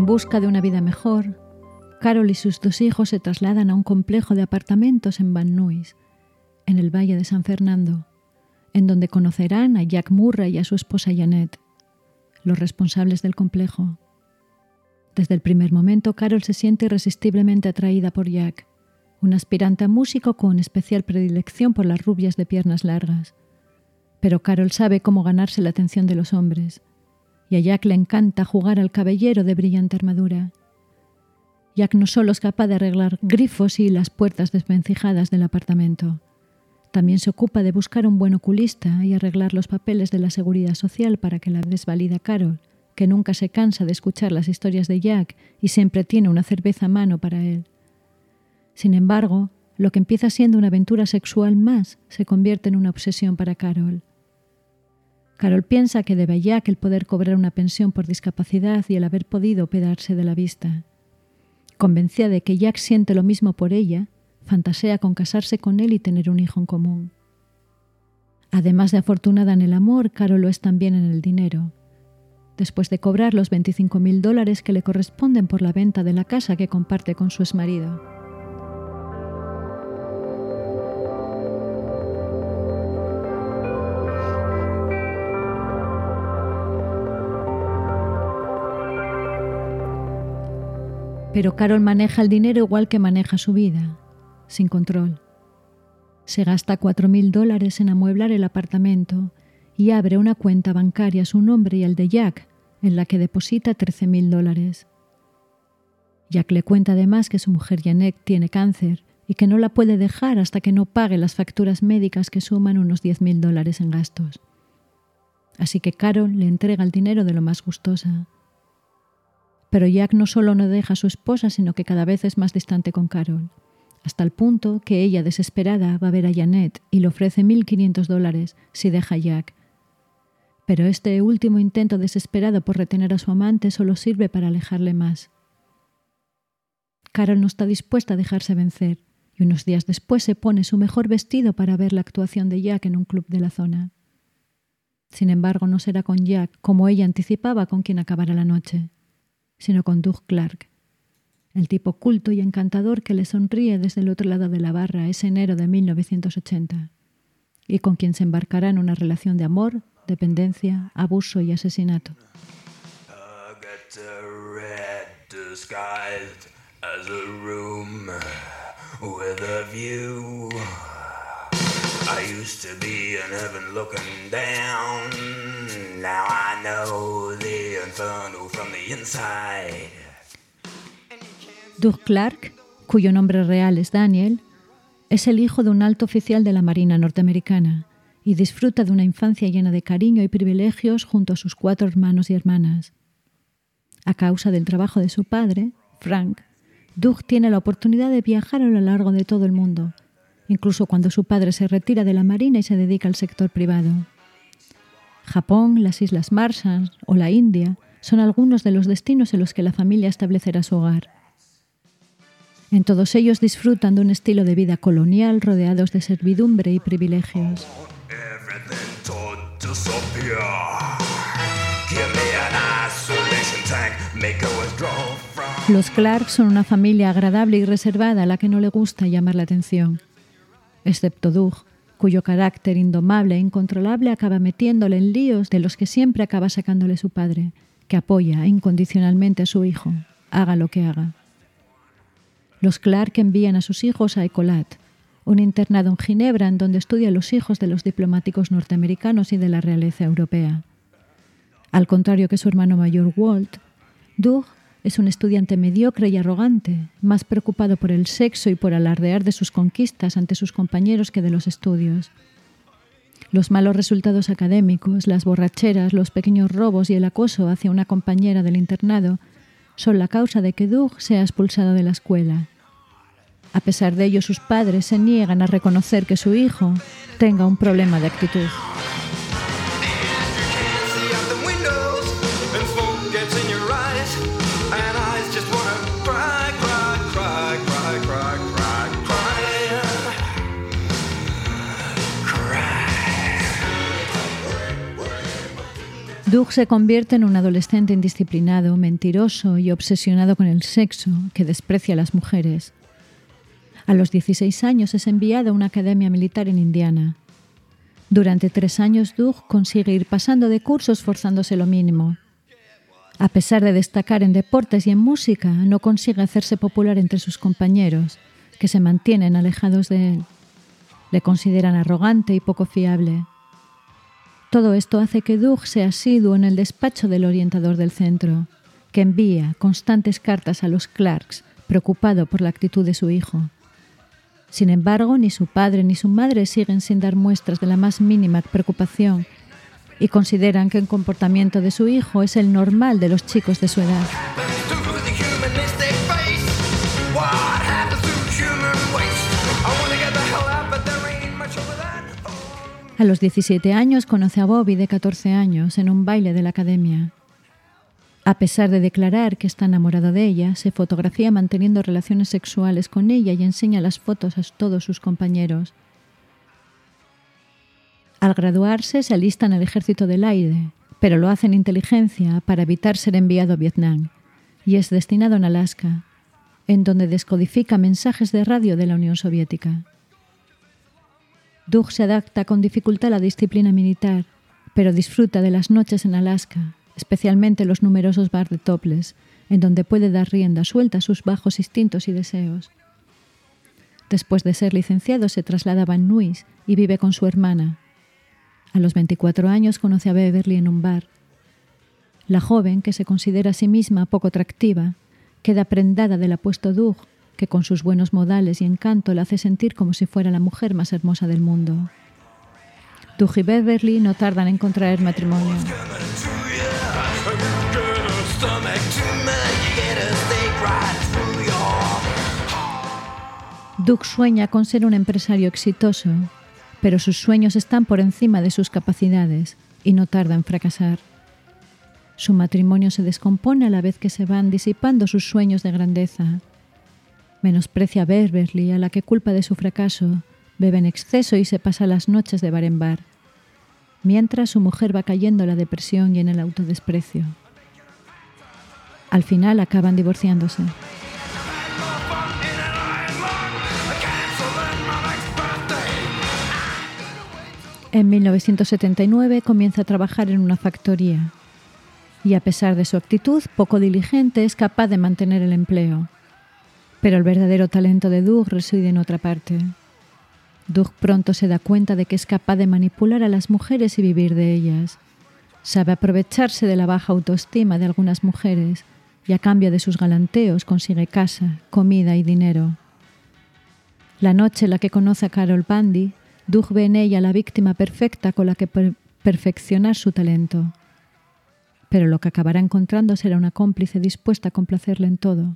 Busca de una vida mejor, Carol y sus dos hijos se trasladan a un complejo de apartamentos en Van Nuys, en el Valle de San Fernando, en donde conocerán a Jack Murray y a su esposa Janet, los responsables del complejo. Desde el primer momento, Carol se siente irresistiblemente atraída por Jack, un aspirante a músico con especial predilección por las rubias de piernas largas. Pero Carol sabe cómo ganarse la atención de los hombres y a Jack le encanta jugar al caballero de brillante armadura. Jack no solo es capaz de arreglar grifos y las puertas desvencijadas del apartamento, también se ocupa de buscar un buen oculista y arreglar los papeles de la seguridad social para que la desvalida Carol, que nunca se cansa de escuchar las historias de Jack y siempre tiene una cerveza a mano para él. Sin embargo, lo que empieza siendo una aventura sexual más se convierte en una obsesión para Carol. Carol piensa que debe a Jack el poder cobrar una pensión por discapacidad y el haber podido pedarse de la vista. Convencida de que Jack siente lo mismo por ella, fantasea con casarse con él y tener un hijo en común. Además de afortunada en el amor, Carol lo es también en el dinero. Después de cobrar los 25 mil dólares que le corresponden por la venta de la casa que comparte con su exmarido. Pero Carol maneja el dinero igual que maneja su vida, sin control. Se gasta 4.000 dólares en amueblar el apartamento y abre una cuenta bancaria a su nombre y al de Jack, en la que deposita 13.000 dólares. Jack le cuenta además que su mujer Janet tiene cáncer y que no la puede dejar hasta que no pague las facturas médicas que suman unos 10.000 dólares en gastos. Así que Carol le entrega el dinero de lo más gustosa pero Jack no solo no deja a su esposa, sino que cada vez es más distante con Carol, hasta el punto que ella, desesperada, va a ver a Janet y le ofrece 1.500 dólares si deja a Jack. Pero este último intento desesperado por retener a su amante solo sirve para alejarle más. Carol no está dispuesta a dejarse vencer y unos días después se pone su mejor vestido para ver la actuación de Jack en un club de la zona. Sin embargo, no será con Jack, como ella anticipaba, con quien acabará la noche sino con Doug Clark, el tipo culto y encantador que le sonríe desde el otro lado de la barra ese enero de 1980, y con quien se embarcará en una relación de amor, dependencia, abuso y asesinato. Doug Clark, cuyo nombre real es Daniel, es el hijo de un alto oficial de la Marina norteamericana y disfruta de una infancia llena de cariño y privilegios junto a sus cuatro hermanos y hermanas. A causa del trabajo de su padre, Frank, Doug tiene la oportunidad de viajar a lo largo de todo el mundo, incluso cuando su padre se retira de la Marina y se dedica al sector privado. Japón, las Islas Marshall o la India son algunos de los destinos en los que la familia establecerá su hogar. En todos ellos disfrutan de un estilo de vida colonial rodeados de servidumbre y privilegios. Los Clark son una familia agradable y reservada a la que no le gusta llamar la atención, excepto Doug, cuyo carácter indomable e incontrolable acaba metiéndole en líos de los que siempre acaba sacándole su padre, que apoya incondicionalmente a su hijo, haga lo que haga. Los Clark envían a sus hijos a Ecolat, un internado en Ginebra en donde estudian los hijos de los diplomáticos norteamericanos y de la realeza europea. Al contrario que su hermano mayor Walt, Doug es un estudiante mediocre y arrogante, más preocupado por el sexo y por alardear de sus conquistas ante sus compañeros que de los estudios. Los malos resultados académicos, las borracheras, los pequeños robos y el acoso hacia una compañera del internado son la causa de que Doug sea expulsado de la escuela. A pesar de ello, sus padres se niegan a reconocer que su hijo tenga un problema de actitud. Doug se convierte en un adolescente indisciplinado, mentiroso y obsesionado con el sexo, que desprecia a las mujeres. A los 16 años es enviado a una academia militar en Indiana. Durante tres años Doug consigue ir pasando de cursos forzándose lo mínimo. A pesar de destacar en deportes y en música, no consigue hacerse popular entre sus compañeros, que se mantienen alejados de él. Le consideran arrogante y poco fiable. Todo esto hace que Doug sea asiduo en el despacho del orientador del centro, que envía constantes cartas a los Clarks, preocupado por la actitud de su hijo. Sin embargo, ni su padre ni su madre siguen sin dar muestras de la más mínima preocupación y consideran que el comportamiento de su hijo es el normal de los chicos de su edad. A los 17 años conoce a Bobby de 14 años en un baile de la academia. A pesar de declarar que está enamorado de ella, se fotografía manteniendo relaciones sexuales con ella y enseña las fotos a todos sus compañeros. Al graduarse se alista en el ejército del aire, pero lo hace en inteligencia para evitar ser enviado a Vietnam, y es destinado en Alaska, en donde descodifica mensajes de radio de la Unión Soviética. Doug se adapta con dificultad a la disciplina militar, pero disfruta de las noches en Alaska, especialmente los numerosos bar de topless, en donde puede dar rienda suelta a sus bajos instintos y deseos. Después de ser licenciado se traslada a Van y vive con su hermana. A los 24 años conoce a Beverly en un bar. La joven, que se considera a sí misma poco atractiva, queda prendada del apuesto Doug que con sus buenos modales y encanto la hace sentir como si fuera la mujer más hermosa del mundo. Doug y Beverly no tardan en contraer matrimonio. Doug sueña con ser un empresario exitoso, pero sus sueños están por encima de sus capacidades y no tarda en fracasar. Su matrimonio se descompone a la vez que se van disipando sus sueños de grandeza. Menosprecia a Beverly, a la que culpa de su fracaso, bebe en exceso y se pasa las noches de bar en bar, mientras su mujer va cayendo en la depresión y en el autodesprecio. Al final acaban divorciándose. En 1979 comienza a trabajar en una factoría y a pesar de su actitud poco diligente es capaz de mantener el empleo. Pero el verdadero talento de Doug reside en otra parte. Doug pronto se da cuenta de que es capaz de manipular a las mujeres y vivir de ellas. Sabe aprovecharse de la baja autoestima de algunas mujeres y a cambio de sus galanteos consigue casa, comida y dinero. La noche en la que conoce a Carol Bandy, Doug ve en ella la víctima perfecta con la que perfeccionar su talento. Pero lo que acabará encontrando será una cómplice dispuesta a complacerle en todo,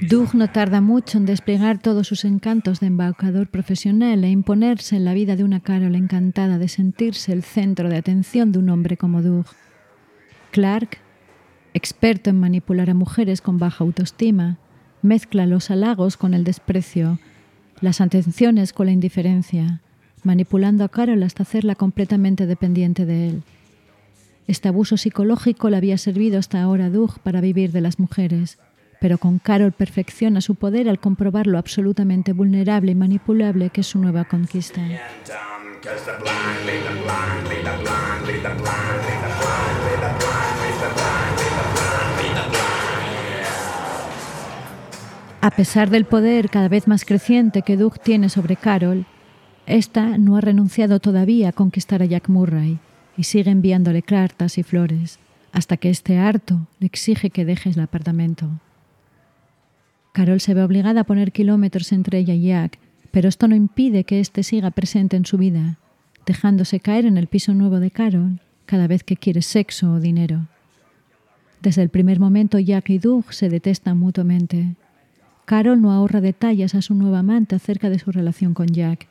Doug no tarda mucho en desplegar todos sus encantos de embaucador profesional e imponerse en la vida de una Carol encantada de sentirse el centro de atención de un hombre como Doug. Clark, experto en manipular a mujeres con baja autoestima, mezcla los halagos con el desprecio, las atenciones con la indiferencia, manipulando a Carol hasta hacerla completamente dependiente de él. Este abuso psicológico le había servido hasta ahora a Doug para vivir de las mujeres, pero con Carol perfecciona su poder al comprobar lo absolutamente vulnerable y manipulable que es su nueva conquista. A pesar del poder cada vez más creciente que Doug tiene sobre Carol, esta no ha renunciado todavía a conquistar a Jack Murray y sigue enviándole cartas y flores, hasta que este harto le exige que deje el apartamento. Carol se ve obligada a poner kilómetros entre ella y Jack, pero esto no impide que éste siga presente en su vida, dejándose caer en el piso nuevo de Carol cada vez que quiere sexo o dinero. Desde el primer momento Jack y Doug se detestan mutuamente. Carol no ahorra detalles a su nueva amante acerca de su relación con Jack,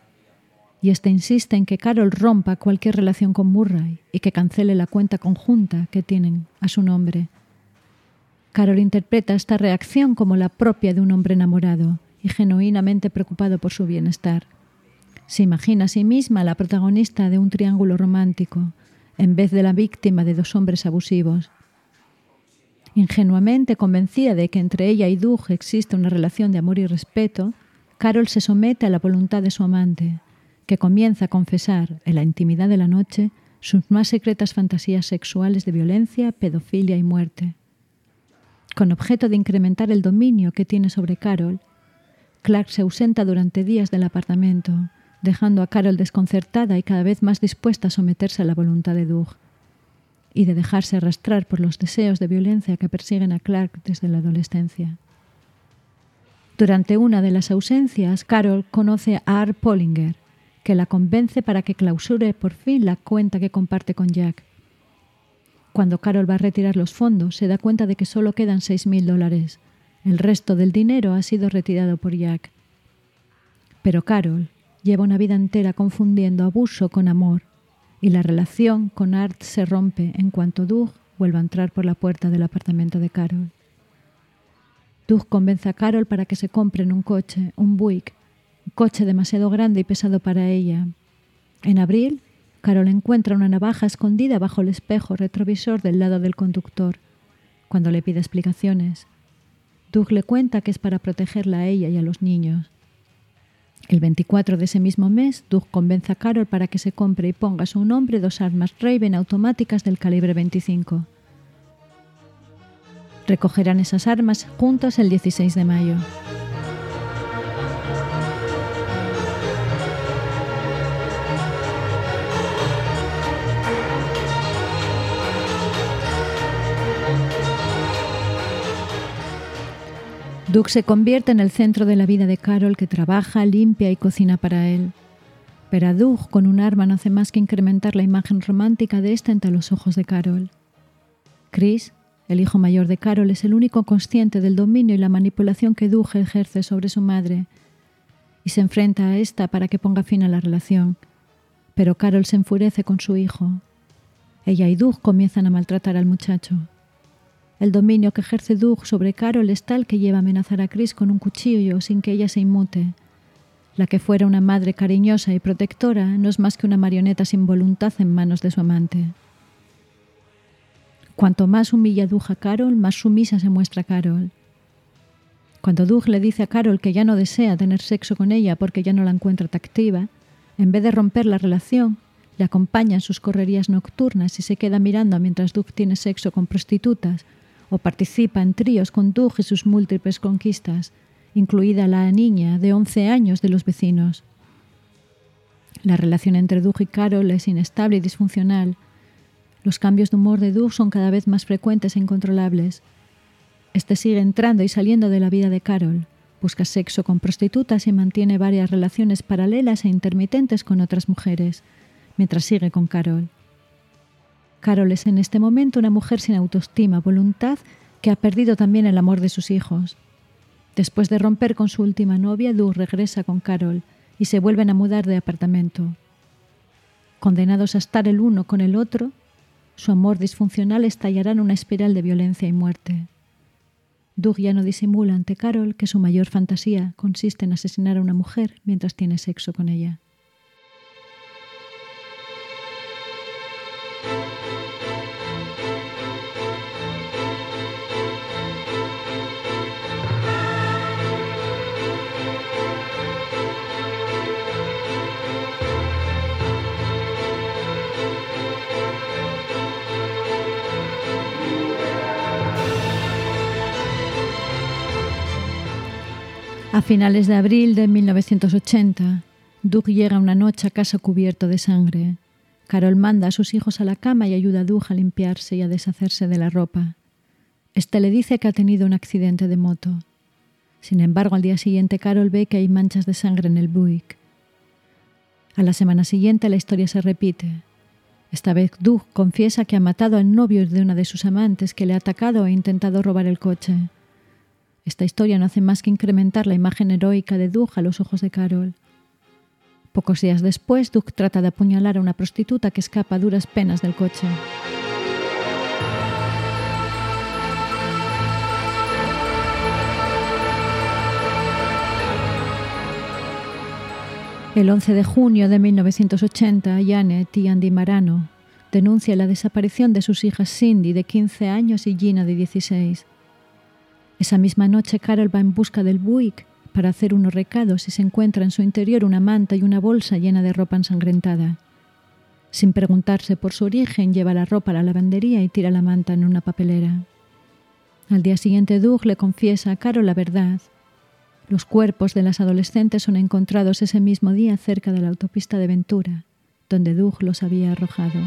y éste insiste en que Carol rompa cualquier relación con Murray y que cancele la cuenta conjunta que tienen a su nombre Carol interpreta esta reacción como la propia de un hombre enamorado y genuinamente preocupado por su bienestar. Se imagina a sí misma la protagonista de un triángulo romántico, en vez de la víctima de dos hombres abusivos. Ingenuamente convencida de que entre ella y Doug existe una relación de amor y respeto, Carol se somete a la voluntad de su amante, que comienza a confesar, en la intimidad de la noche, sus más secretas fantasías sexuales de violencia, pedofilia y muerte. Con objeto de incrementar el dominio que tiene sobre Carol, Clark se ausenta durante días del apartamento, dejando a Carol desconcertada y cada vez más dispuesta a someterse a la voluntad de Doug y de dejarse arrastrar por los deseos de violencia que persiguen a Clark desde la adolescencia. Durante una de las ausencias, Carol conoce a Art Pollinger, que la convence para que clausure por fin la cuenta que comparte con Jack. Cuando Carol va a retirar los fondos, se da cuenta de que solo quedan seis mil dólares. El resto del dinero ha sido retirado por Jack. Pero Carol lleva una vida entera confundiendo abuso con amor, y la relación con Art se rompe en cuanto Doug vuelva a entrar por la puerta del apartamento de Carol. Doug convence a Carol para que se compren un coche, un Buick, un coche demasiado grande y pesado para ella. En abril, Carol encuentra una navaja escondida bajo el espejo retrovisor del lado del conductor. Cuando le pide explicaciones, Doug le cuenta que es para protegerla a ella y a los niños. El 24 de ese mismo mes, Doug convence a Carol para que se compre y ponga a su nombre dos armas Raven automáticas del calibre 25. Recogerán esas armas juntos el 16 de mayo. Doug se convierte en el centro de la vida de Carol que trabaja, limpia y cocina para él. Pero a Doug con un arma no hace más que incrementar la imagen romántica de esta entre los ojos de Carol. Chris, el hijo mayor de Carol, es el único consciente del dominio y la manipulación que Doug ejerce sobre su madre y se enfrenta a esta para que ponga fin a la relación. Pero Carol se enfurece con su hijo. Ella y Doug comienzan a maltratar al muchacho. El dominio que ejerce Doug sobre Carol es tal que lleva a amenazar a Chris con un cuchillo sin que ella se inmute. La que fuera una madre cariñosa y protectora no es más que una marioneta sin voluntad en manos de su amante. Cuanto más humilla Doug a Carol, más sumisa se muestra Carol. Cuando Doug le dice a Carol que ya no desea tener sexo con ella porque ya no la encuentra atractiva, en vez de romper la relación, le acompaña en sus correrías nocturnas y se queda mirando mientras Doug tiene sexo con prostitutas o participa en tríos con Doug y sus múltiples conquistas, incluida la niña de 11 años de los vecinos. La relación entre Doug y Carol es inestable y disfuncional. Los cambios de humor de Doug son cada vez más frecuentes e incontrolables. Este sigue entrando y saliendo de la vida de Carol, busca sexo con prostitutas y mantiene varias relaciones paralelas e intermitentes con otras mujeres, mientras sigue con Carol. Carol es en este momento una mujer sin autoestima, voluntad, que ha perdido también el amor de sus hijos. Después de romper con su última novia, Doug regresa con Carol y se vuelven a mudar de apartamento. Condenados a estar el uno con el otro, su amor disfuncional estallará en una espiral de violencia y muerte. Doug ya no disimula ante Carol que su mayor fantasía consiste en asesinar a una mujer mientras tiene sexo con ella. A finales de abril de 1980, Doug llega una noche a casa cubierto de sangre. Carol manda a sus hijos a la cama y ayuda a Doug a limpiarse y a deshacerse de la ropa. Este le dice que ha tenido un accidente de moto. Sin embargo, al día siguiente Carol ve que hay manchas de sangre en el Buick. A la semana siguiente la historia se repite. Esta vez Doug confiesa que ha matado al novio de una de sus amantes que le ha atacado e intentado robar el coche. Esta historia no hace más que incrementar la imagen heroica de Doug a los ojos de Carol. Pocos días después, Doug trata de apuñalar a una prostituta que escapa a duras penas del coche. El 11 de junio de 1980, Janet y Andy Marano denuncian la desaparición de sus hijas Cindy, de 15 años, y Gina, de 16. Esa misma noche Carol va en busca del Buick para hacer unos recados y se encuentra en su interior una manta y una bolsa llena de ropa ensangrentada. Sin preguntarse por su origen, lleva la ropa a la lavandería y tira la manta en una papelera. Al día siguiente, Doug le confiesa a Carol la verdad. Los cuerpos de las adolescentes son encontrados ese mismo día cerca de la autopista de Ventura, donde Doug los había arrojado.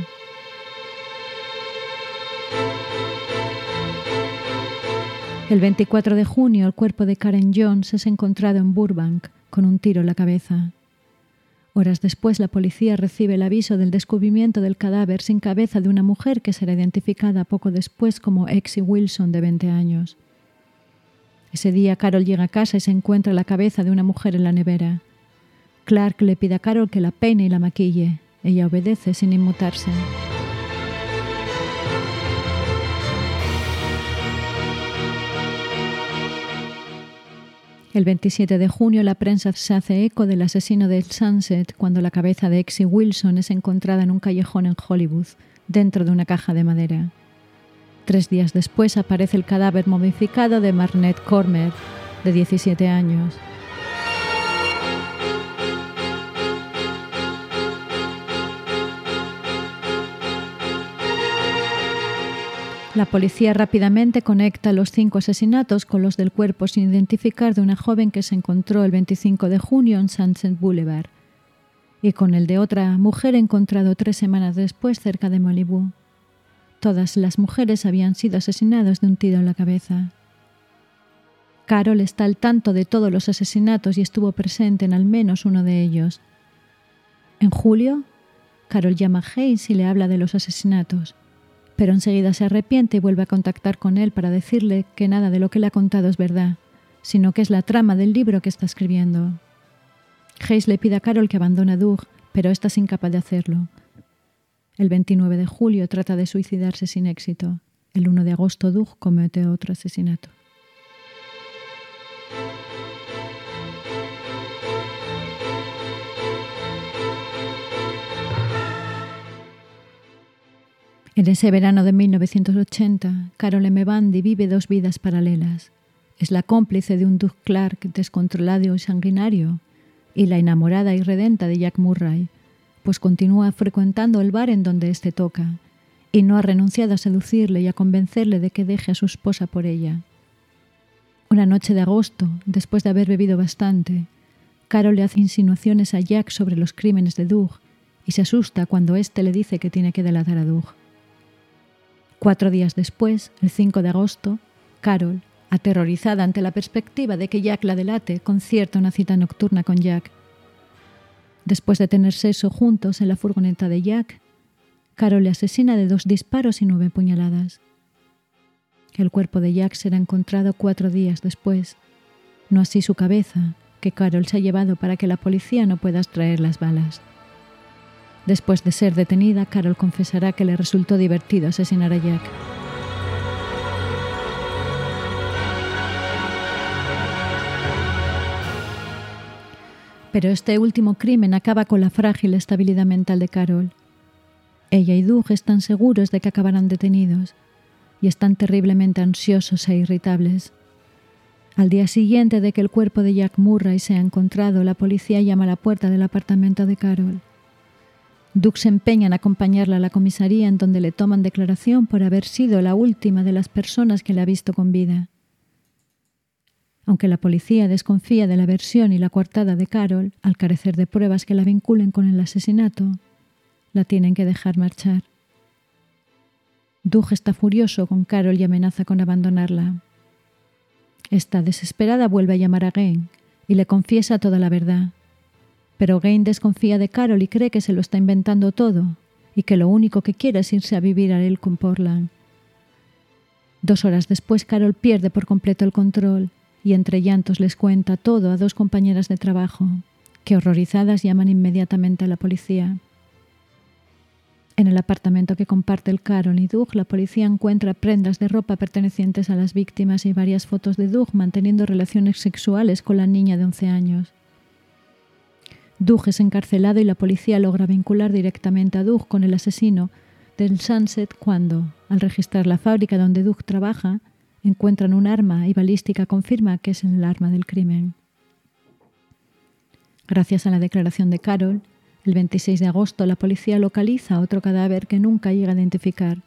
El 24 de junio, el cuerpo de Karen Jones es encontrado en Burbank con un tiro en la cabeza. Horas después, la policía recibe el aviso del descubrimiento del cadáver sin cabeza de una mujer que será identificada poco después como Exie Wilson, de 20 años. Ese día, Carol llega a casa y se encuentra la cabeza de una mujer en la nevera. Clark le pide a Carol que la peine y la maquille. Ella obedece sin inmutarse. El 27 de junio la prensa se hace eco del asesino del Sunset cuando la cabeza de Exie Wilson es encontrada en un callejón en Hollywood, dentro de una caja de madera. Tres días después aparece el cadáver momificado de Marnette Cormer, de 17 años. La policía rápidamente conecta los cinco asesinatos con los del cuerpo sin identificar de una joven que se encontró el 25 de junio en Sunset Boulevard y con el de otra mujer encontrado tres semanas después cerca de Malibu. Todas las mujeres habían sido asesinadas de un tiro en la cabeza. Carol está al tanto de todos los asesinatos y estuvo presente en al menos uno de ellos. En julio, Carol llama a Hayes y le habla de los asesinatos pero enseguida se arrepiente y vuelve a contactar con él para decirle que nada de lo que le ha contado es verdad, sino que es la trama del libro que está escribiendo. Hayes le pide a Carol que abandone a Doug, pero ésta es incapaz de hacerlo. El 29 de julio trata de suicidarse sin éxito. El 1 de agosto Doug comete otro asesinato. En ese verano de 1980, Carol M. Vive dos vidas paralelas. Es la cómplice de un Doug Clark descontrolado y sanguinario y la enamorada y redenta de Jack Murray, pues continúa frecuentando el bar en donde éste toca y no ha renunciado a seducirle y a convencerle de que deje a su esposa por ella. Una noche de agosto, después de haber bebido bastante, Carol le hace insinuaciones a Jack sobre los crímenes de Doug y se asusta cuando éste le dice que tiene que delatar a Doug. Cuatro días después, el 5 de agosto, Carol, aterrorizada ante la perspectiva de que Jack la delate, concierta una cita nocturna con Jack. Después de tener sexo juntos en la furgoneta de Jack, Carol le asesina de dos disparos y nueve puñaladas. El cuerpo de Jack será encontrado cuatro días después, no así su cabeza, que Carol se ha llevado para que la policía no pueda extraer las balas. Después de ser detenida, Carol confesará que le resultó divertido asesinar a Jack. Pero este último crimen acaba con la frágil estabilidad mental de Carol. Ella y Doug están seguros de que acabarán detenidos y están terriblemente ansiosos e irritables. Al día siguiente de que el cuerpo de Jack Murray sea encontrado, la policía llama a la puerta del apartamento de Carol. Doug se empeña en acompañarla a la comisaría en donde le toman declaración por haber sido la última de las personas que le ha visto con vida. Aunque la policía desconfía de la versión y la coartada de Carol, al carecer de pruebas que la vinculen con el asesinato, la tienen que dejar marchar. Doug está furioso con Carol y amenaza con abandonarla. Esta desesperada vuelve a llamar a Gain y le confiesa toda la verdad. Pero Gain desconfía de Carol y cree que se lo está inventando todo y que lo único que quiere es irse a vivir a él con Portland. Dos horas después, Carol pierde por completo el control y entre llantos les cuenta todo a dos compañeras de trabajo, que horrorizadas llaman inmediatamente a la policía. En el apartamento que comparte el Carol y Doug, la policía encuentra prendas de ropa pertenecientes a las víctimas y varias fotos de Doug manteniendo relaciones sexuales con la niña de 11 años. Doug es encarcelado y la policía logra vincular directamente a Doug con el asesino del Sunset cuando, al registrar la fábrica donde Doug trabaja, encuentran un arma y balística confirma que es el arma del crimen. Gracias a la declaración de Carol, el 26 de agosto la policía localiza otro cadáver que nunca llega a identificar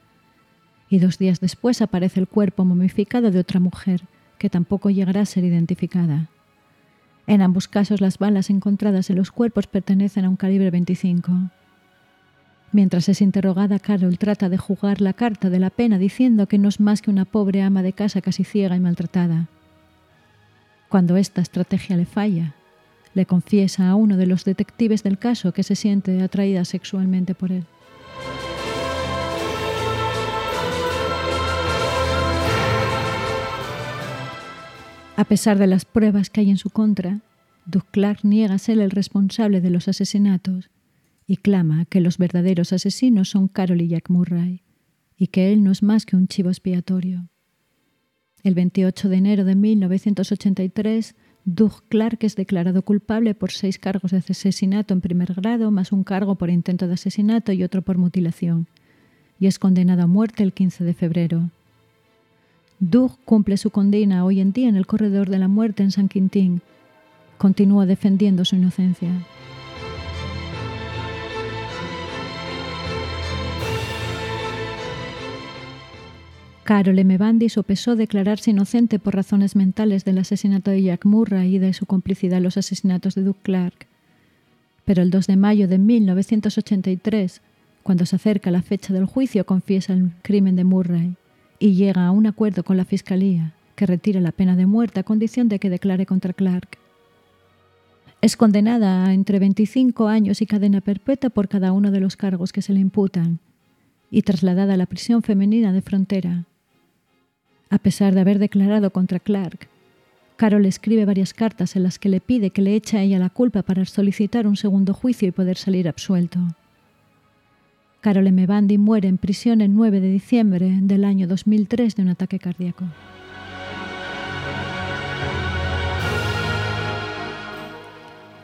y dos días después aparece el cuerpo momificado de otra mujer que tampoco llegará a ser identificada. En ambos casos las balas encontradas en los cuerpos pertenecen a un calibre 25. Mientras es interrogada, Carol trata de jugar la carta de la pena diciendo que no es más que una pobre ama de casa casi ciega y maltratada. Cuando esta estrategia le falla, le confiesa a uno de los detectives del caso que se siente atraída sexualmente por él. A pesar de las pruebas que hay en su contra, Doug Clark niega ser el responsable de los asesinatos y clama que los verdaderos asesinos son Carol y Jack Murray y que él no es más que un chivo expiatorio. El 28 de enero de 1983, Doug Clark es declarado culpable por seis cargos de asesinato en primer grado, más un cargo por intento de asesinato y otro por mutilación, y es condenado a muerte el 15 de febrero. Doug cumple su condena hoy en día en el corredor de la muerte en San Quintín. Continúa defendiendo su inocencia. Carol M. Bandy sopesó declararse inocente por razones mentales del asesinato de Jack Murray y de su complicidad en los asesinatos de Doug Clark. Pero el 2 de mayo de 1983, cuando se acerca la fecha del juicio, confiesa el crimen de Murray y llega a un acuerdo con la Fiscalía, que retira la pena de muerte a condición de que declare contra Clark. Es condenada a entre 25 años y cadena perpetua por cada uno de los cargos que se le imputan y trasladada a la prisión femenina de frontera, a pesar de haber declarado contra Clark, Carol escribe varias cartas en las que le pide que le eche a ella la culpa para solicitar un segundo juicio y poder salir absuelto. Carol M. Bandy muere en prisión el 9 de diciembre del año 2003 de un ataque cardíaco.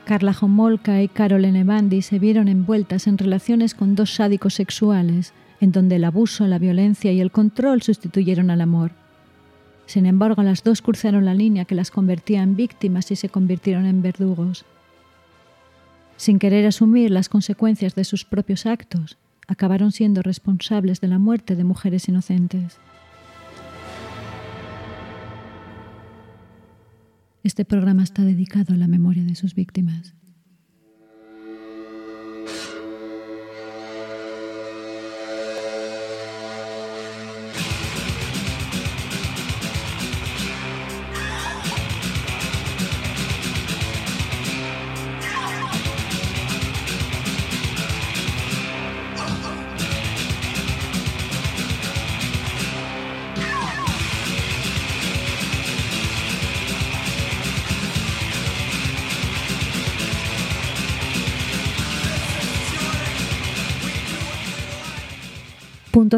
Carla Homolka y Carol M. Bandy se vieron envueltas en relaciones con dos sádicos sexuales en donde el abuso, la violencia y el control sustituyeron al amor. Sin embargo, las dos cruzaron la línea que las convertía en víctimas y se convirtieron en verdugos. Sin querer asumir las consecuencias de sus propios actos, acabaron siendo responsables de la muerte de mujeres inocentes. Este programa está dedicado a la memoria de sus víctimas.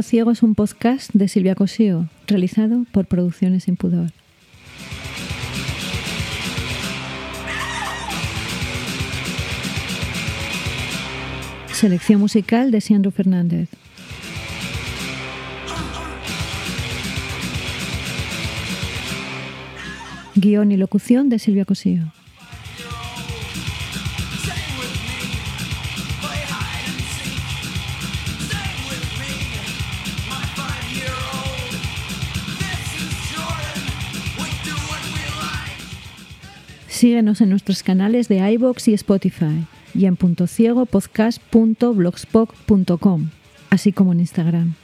Ciego es un podcast de Silvia Cosío, realizado por Producciones Sin Pudor. Selección musical de Siandro Fernández. Guión y locución de Silvia Cosío. Síguenos en nuestros canales de iBox y Spotify y en puntociegopodcast.blogspot.com, así como en Instagram.